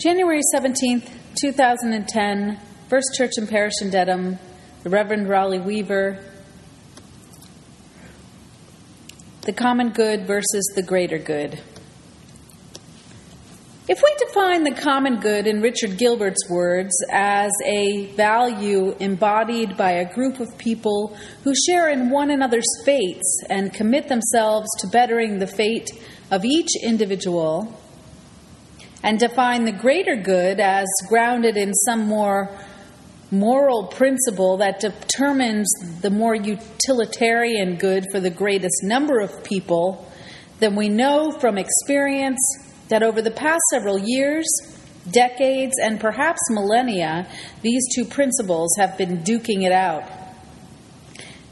January 17th, 2010, First Church and Parish in Dedham, the Reverend Rali Weaver. The common good versus the greater good. If we define the common good in Richard Gilbert's words as a value embodied by a group of people who share in one another's fates and commit themselves to bettering the fate of each individual, and define the greater good as grounded in some more moral principle that determines the more utilitarian good for the greatest number of people, then we know from experience that over the past several years, decades, and perhaps millennia, these two principles have been duking it out.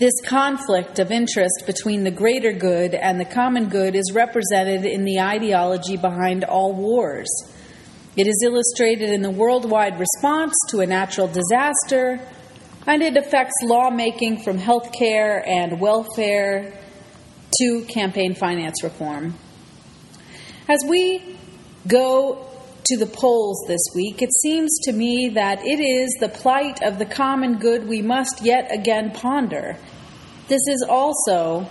This conflict of interest between the greater good and the common good is represented in the ideology behind all wars. It is illustrated in the worldwide response to a natural disaster, and it affects lawmaking from health care and welfare to campaign finance reform. As we go to the polls this week, it seems to me that it is the plight of the common good we must yet again ponder. This is also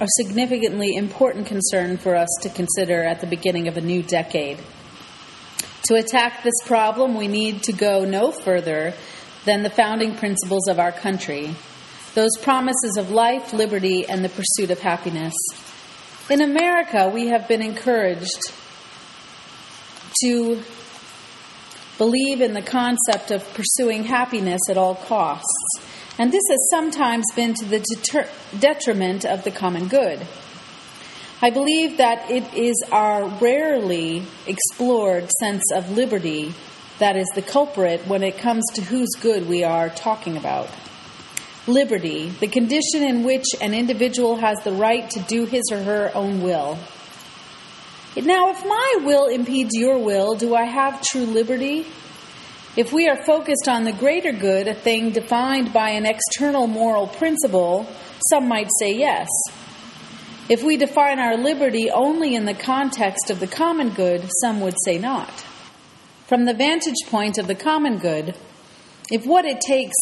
a significantly important concern for us to consider at the beginning of a new decade. To attack this problem, we need to go no further than the founding principles of our country those promises of life, liberty, and the pursuit of happiness. In America, we have been encouraged to believe in the concept of pursuing happiness at all costs, and this has sometimes been to the deter- detriment of the common good. I believe that it is our rarely explored sense of liberty that is the culprit when it comes to whose good we are talking about. Liberty, the condition in which an individual has the right to do his or her own will. Now, if my will impedes your will, do I have true liberty? If we are focused on the greater good, a thing defined by an external moral principle, some might say yes. If we define our liberty only in the context of the common good, some would say not. From the vantage point of the common good, if what it takes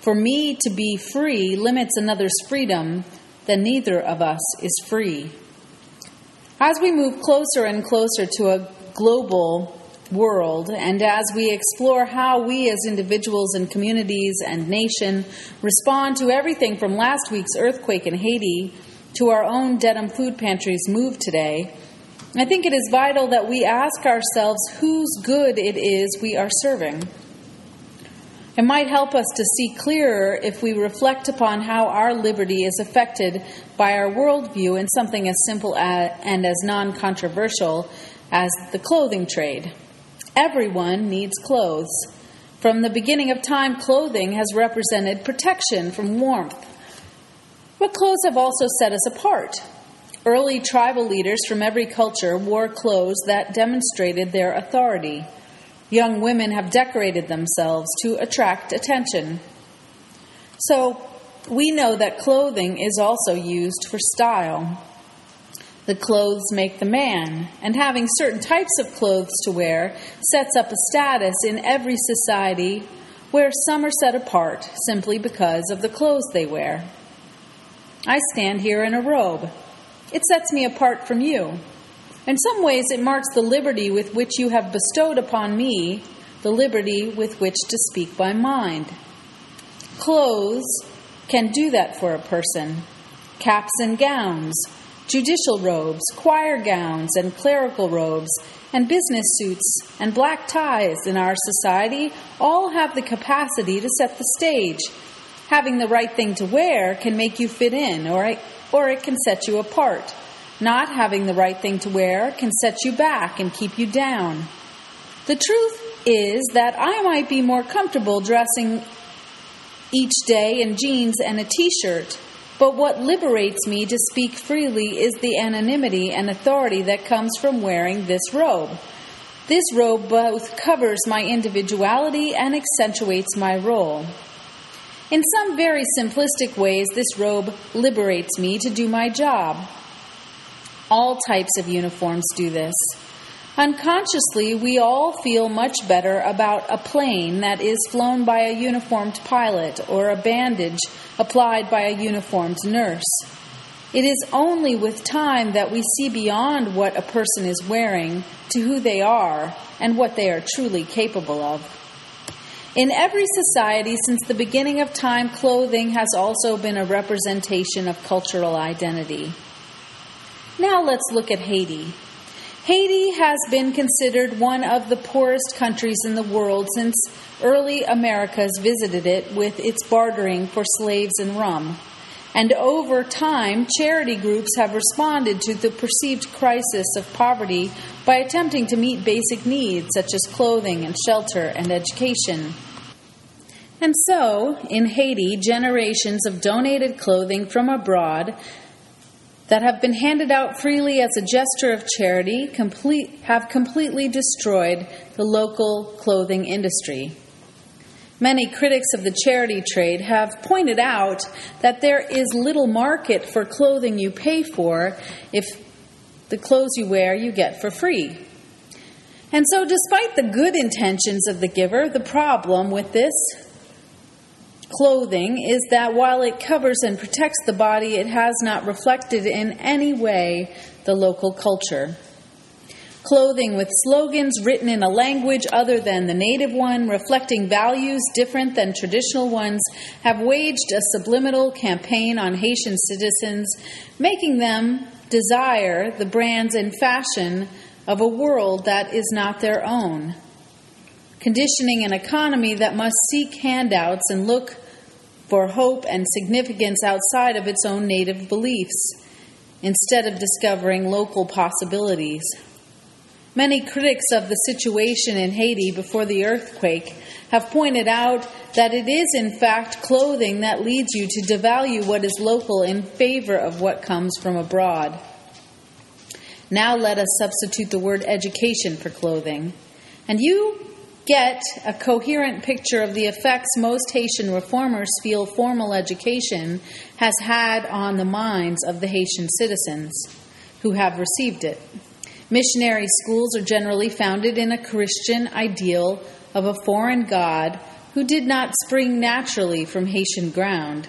for me to be free limits another's freedom, then neither of us is free. As we move closer and closer to a global world, and as we explore how we as individuals and communities and nation respond to everything from last week's earthquake in Haiti to our own Dedham Food Pantry's move today, I think it is vital that we ask ourselves whose good it is we are serving. It might help us to see clearer if we reflect upon how our liberty is affected by our worldview in something as simple as, and as non controversial as the clothing trade. Everyone needs clothes. From the beginning of time, clothing has represented protection from warmth. But clothes have also set us apart. Early tribal leaders from every culture wore clothes that demonstrated their authority. Young women have decorated themselves to attract attention. So, we know that clothing is also used for style. The clothes make the man, and having certain types of clothes to wear sets up a status in every society where some are set apart simply because of the clothes they wear. I stand here in a robe. It sets me apart from you. In some ways, it marks the liberty with which you have bestowed upon me, the liberty with which to speak by mind. Clothes can do that for a person. Caps and gowns, judicial robes, choir gowns, and clerical robes, and business suits and black ties in our society all have the capacity to set the stage. Having the right thing to wear can make you fit in, or it, or it can set you apart. Not having the right thing to wear can set you back and keep you down. The truth is that I might be more comfortable dressing each day in jeans and a t shirt, but what liberates me to speak freely is the anonymity and authority that comes from wearing this robe. This robe both covers my individuality and accentuates my role. In some very simplistic ways, this robe liberates me to do my job. All types of uniforms do this. Unconsciously, we all feel much better about a plane that is flown by a uniformed pilot or a bandage applied by a uniformed nurse. It is only with time that we see beyond what a person is wearing to who they are and what they are truly capable of. In every society since the beginning of time, clothing has also been a representation of cultural identity. Now let's look at Haiti. Haiti has been considered one of the poorest countries in the world since early Americas visited it with its bartering for slaves and rum. And over time, charity groups have responded to the perceived crisis of poverty by attempting to meet basic needs such as clothing and shelter and education. And so, in Haiti, generations of donated clothing from abroad that have been handed out freely as a gesture of charity complete, have completely destroyed the local clothing industry. Many critics of the charity trade have pointed out that there is little market for clothing you pay for if the clothes you wear you get for free. And so, despite the good intentions of the giver, the problem with this clothing is that while it covers and protects the body, it has not reflected in any way the local culture. Clothing with slogans written in a language other than the native one, reflecting values different than traditional ones, have waged a subliminal campaign on Haitian citizens, making them desire the brands and fashion of a world that is not their own conditioning an economy that must seek handouts and look for hope and significance outside of its own native beliefs, instead of discovering local possibilities. Many critics of the situation in Haiti before the earthquake have pointed out that it is, in fact, clothing that leads you to devalue what is local in favor of what comes from abroad. Now let us substitute the word education for clothing. And you get a coherent picture of the effects most Haitian reformers feel formal education has had on the minds of the Haitian citizens who have received it. Missionary schools are generally founded in a Christian ideal of a foreign God who did not spring naturally from Haitian ground.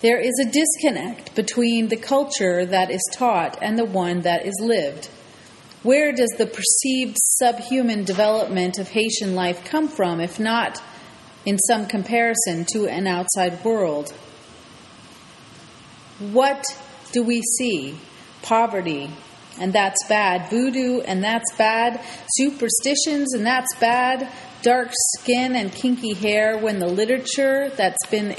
There is a disconnect between the culture that is taught and the one that is lived. Where does the perceived subhuman development of Haitian life come from, if not in some comparison to an outside world? What do we see? Poverty, and that's bad. Voodoo, and that's bad. Superstitions, and that's bad. Dark skin and kinky hair, when the literature that's been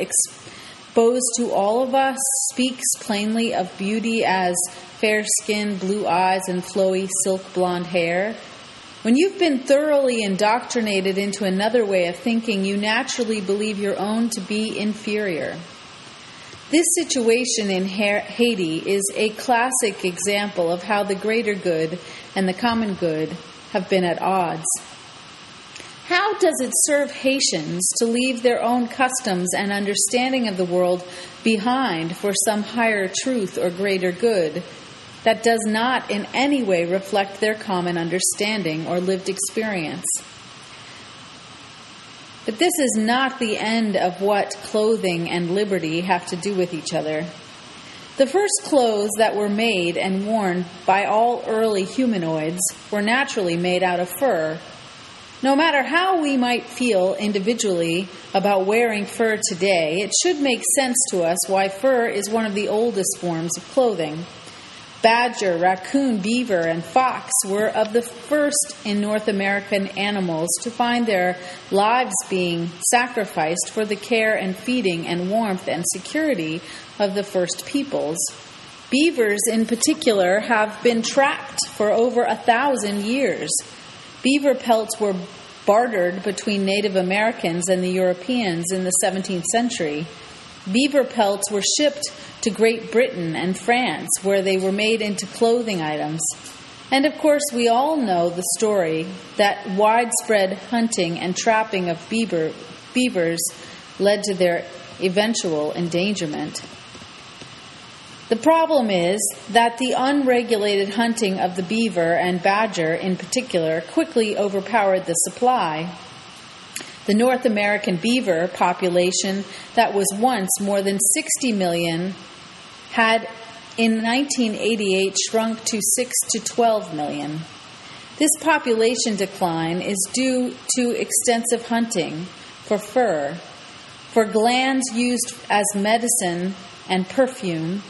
exposed to all of us speaks plainly of beauty as fair skin, blue eyes, and flowy silk blonde hair. When you've been thoroughly indoctrinated into another way of thinking, you naturally believe your own to be inferior. This situation in Haiti is a classic example of how the greater good and the common good have been at odds. How does it serve Haitians to leave their own customs and understanding of the world behind for some higher truth or greater good that does not in any way reflect their common understanding or lived experience. But this is not the end of what clothing and liberty have to do with each other. The first clothes that were made and worn by all early humanoids were naturally made out of fur. No matter how we might feel individually about wearing fur today, it should make sense to us why fur is one of the oldest forms of clothing badger, raccoon, beaver, and fox were of the first in North American animals to find their lives being sacrificed for the care and feeding and warmth and security of the first peoples. Beavers, in particular, have been trapped for over a thousand years. Beaver pelts were bartered between Native Americans and the Europeans in the 17th century. Beaver pelts were shipped to Great Britain and France, where they were made into clothing items. And of course, we all know the story that widespread hunting and trapping of beaver, beavers led to their eventual endangerment. The problem is that the unregulated hunting of the beaver and badger in particular quickly overpowered the supply. The North American beaver population that was once more than 60 million had in 1988 shrunk to 6 to 12 million. This population decline is due to extensive hunting for fur, for glands used as medicine and perfume,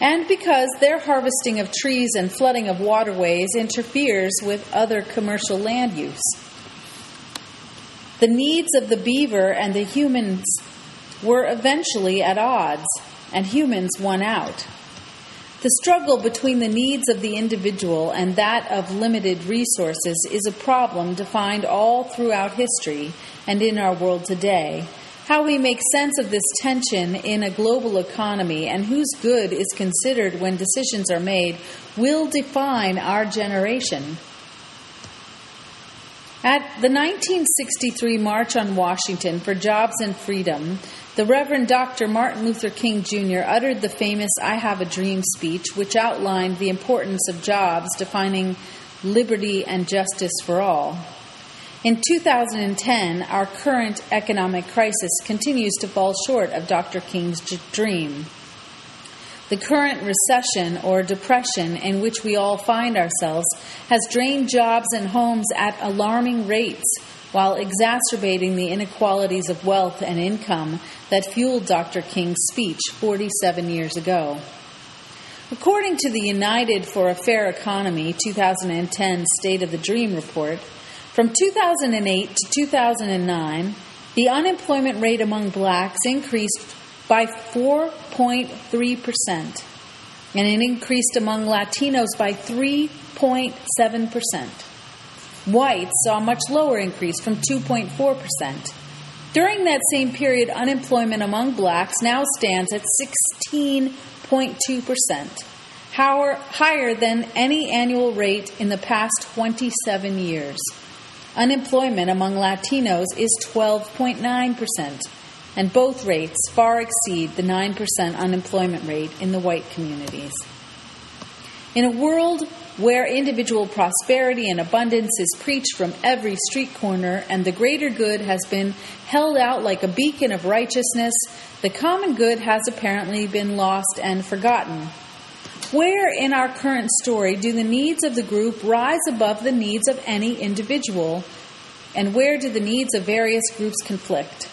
and because their harvesting of trees and flooding of waterways interferes with other commercial land use. The needs of the beaver and the humans were eventually at odds, and humans won out. The struggle between the needs of the individual and that of limited resources is a problem defined all throughout history and in our world today. How we make sense of this tension in a global economy and whose good is considered when decisions are made will define our generation. At the 1963 March on Washington for Jobs and Freedom, the Reverend Dr. Martin Luther King Jr. uttered the famous I Have a Dream speech, which outlined the importance of jobs defining liberty and justice for all. In 2010, our current economic crisis continues to fall short of Dr. King's dream. The current recession or depression in which we all find ourselves has drained jobs and homes at alarming rates while exacerbating the inequalities of wealth and income that fueled Dr. King's speech 47 years ago. According to the United for a Fair Economy 2010 State of the Dream report, from 2008 to 2009, the unemployment rate among blacks increased by 4.3%, and it increased among Latinos by 3.7%. Whites saw a much lower increase from 2.4%. During that same period, unemployment among blacks now stands at 16.2%, higher than any annual rate in the past 27 years. Unemployment among Latinos is 12.9% and both rates far exceed the 9% unemployment rate in the white communities. In a world where individual prosperity and abundance is preached from every street corner and the greater good has been held out like a beacon of righteousness, the common good has apparently been lost and forgotten. Where in our current story do the needs of the group rise above the needs of any individual? And where do the needs of various groups conflict?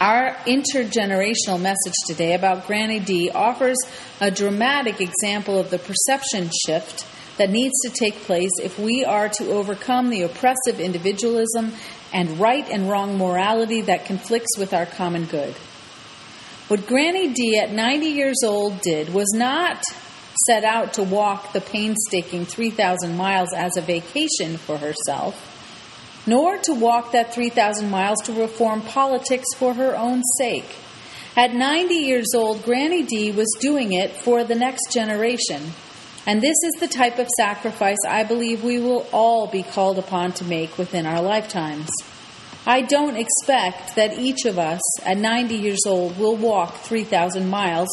Our intergenerational message today about Granny D offers a dramatic example of the perception shift that needs to take place if we are to overcome the oppressive individualism and right and wrong morality that conflicts with our common good. What Granny D at 90 years old did was not set out to walk the painstaking 3,000 miles as a vacation for herself nor to walk that 3,000 miles to reform politics for her own sake. At 90 years old, Granny D was doing it for the next generation. And this is the type of sacrifice I believe we will all be called upon to make within our lifetimes. I don't expect that each of us at 90 years old will walk 3,000 miles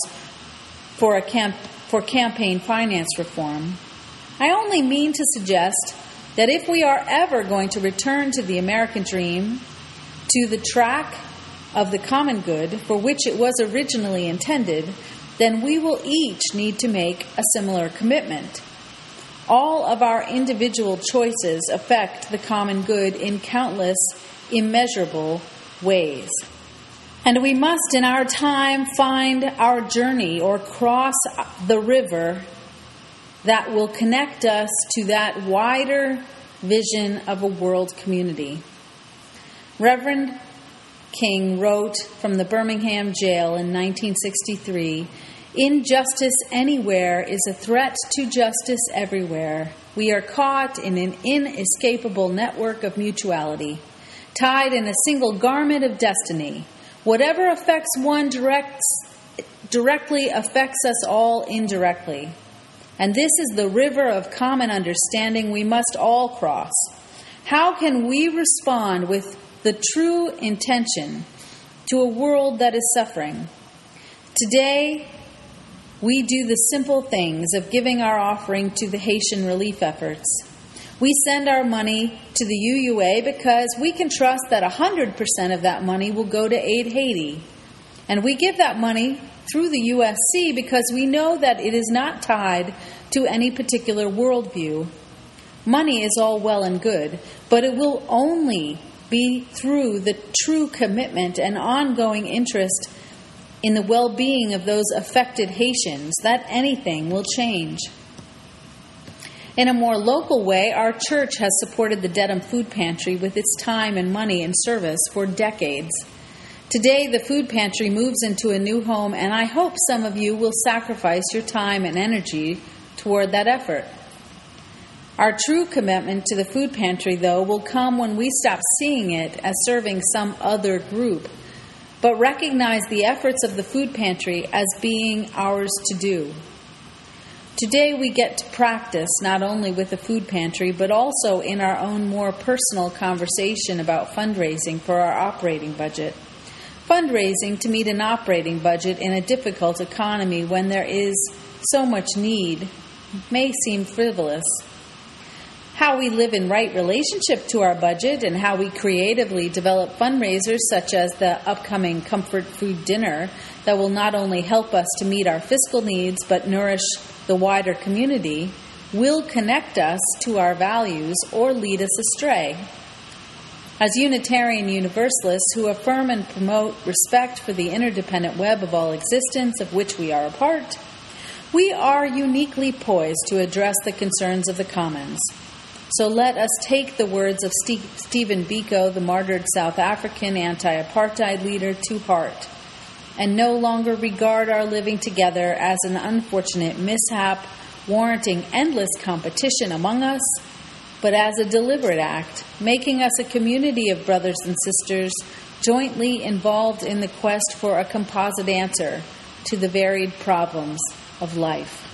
for, a camp- for campaign finance reform. I only mean to suggest that if we are ever going to return to the American dream, to the track of the common good for which it was originally intended, then we will each need to make a similar commitment. All of our individual choices affect the common good in countless, immeasurable ways. And we must, in our time, find our journey or cross the river that will connect us to that wider vision of a world community. Reverend King wrote from the Birmingham jail in 1963 Injustice anywhere is a threat to justice everywhere. We are caught in an inescapable network of mutuality, tied in a single garment of destiny. Whatever affects one directs, directly affects us all indirectly. And this is the river of common understanding we must all cross. How can we respond with the true intention to a world that is suffering? Today, we do the simple things of giving our offering to the Haitian relief efforts. We send our money to the UUA because we can trust that 100% of that money will go to aid Haiti. And we give that money through the USC because we know that it is not tied to any particular worldview. Money is all well and good, but it will only be through the true commitment and ongoing interest in the well being of those affected Haitians that anything will change. In a more local way, our church has supported the Dedham Food Pantry with its time and money and service for decades. Today, the food pantry moves into a new home, and I hope some of you will sacrifice your time and energy toward that effort. Our true commitment to the food pantry, though, will come when we stop seeing it as serving some other group, but recognize the efforts of the food pantry as being ours to do. Today, we get to practice not only with the food pantry, but also in our own more personal conversation about fundraising for our operating budget fundraising to meet an operating budget in a difficult economy when there is so much need may seem frivolous. How we live in right relationship to our budget and how we creatively develop fundraisers such as the upcoming comfort food dinner that will not only help us to meet our fiscal needs but nourish the wider community will connect us to our values or lead us astray. As Unitarian Universalists who affirm and promote respect for the interdependent web of all existence of which we are a part, we are uniquely poised to address the concerns of the commons. So let us take the words of Stephen Biko, the martyred South African anti apartheid leader, to heart and no longer regard our living together as an unfortunate mishap warranting endless competition among us but as a deliberate act, making us a community of brothers and sisters jointly involved in the quest for a composite answer to the varied problems of life.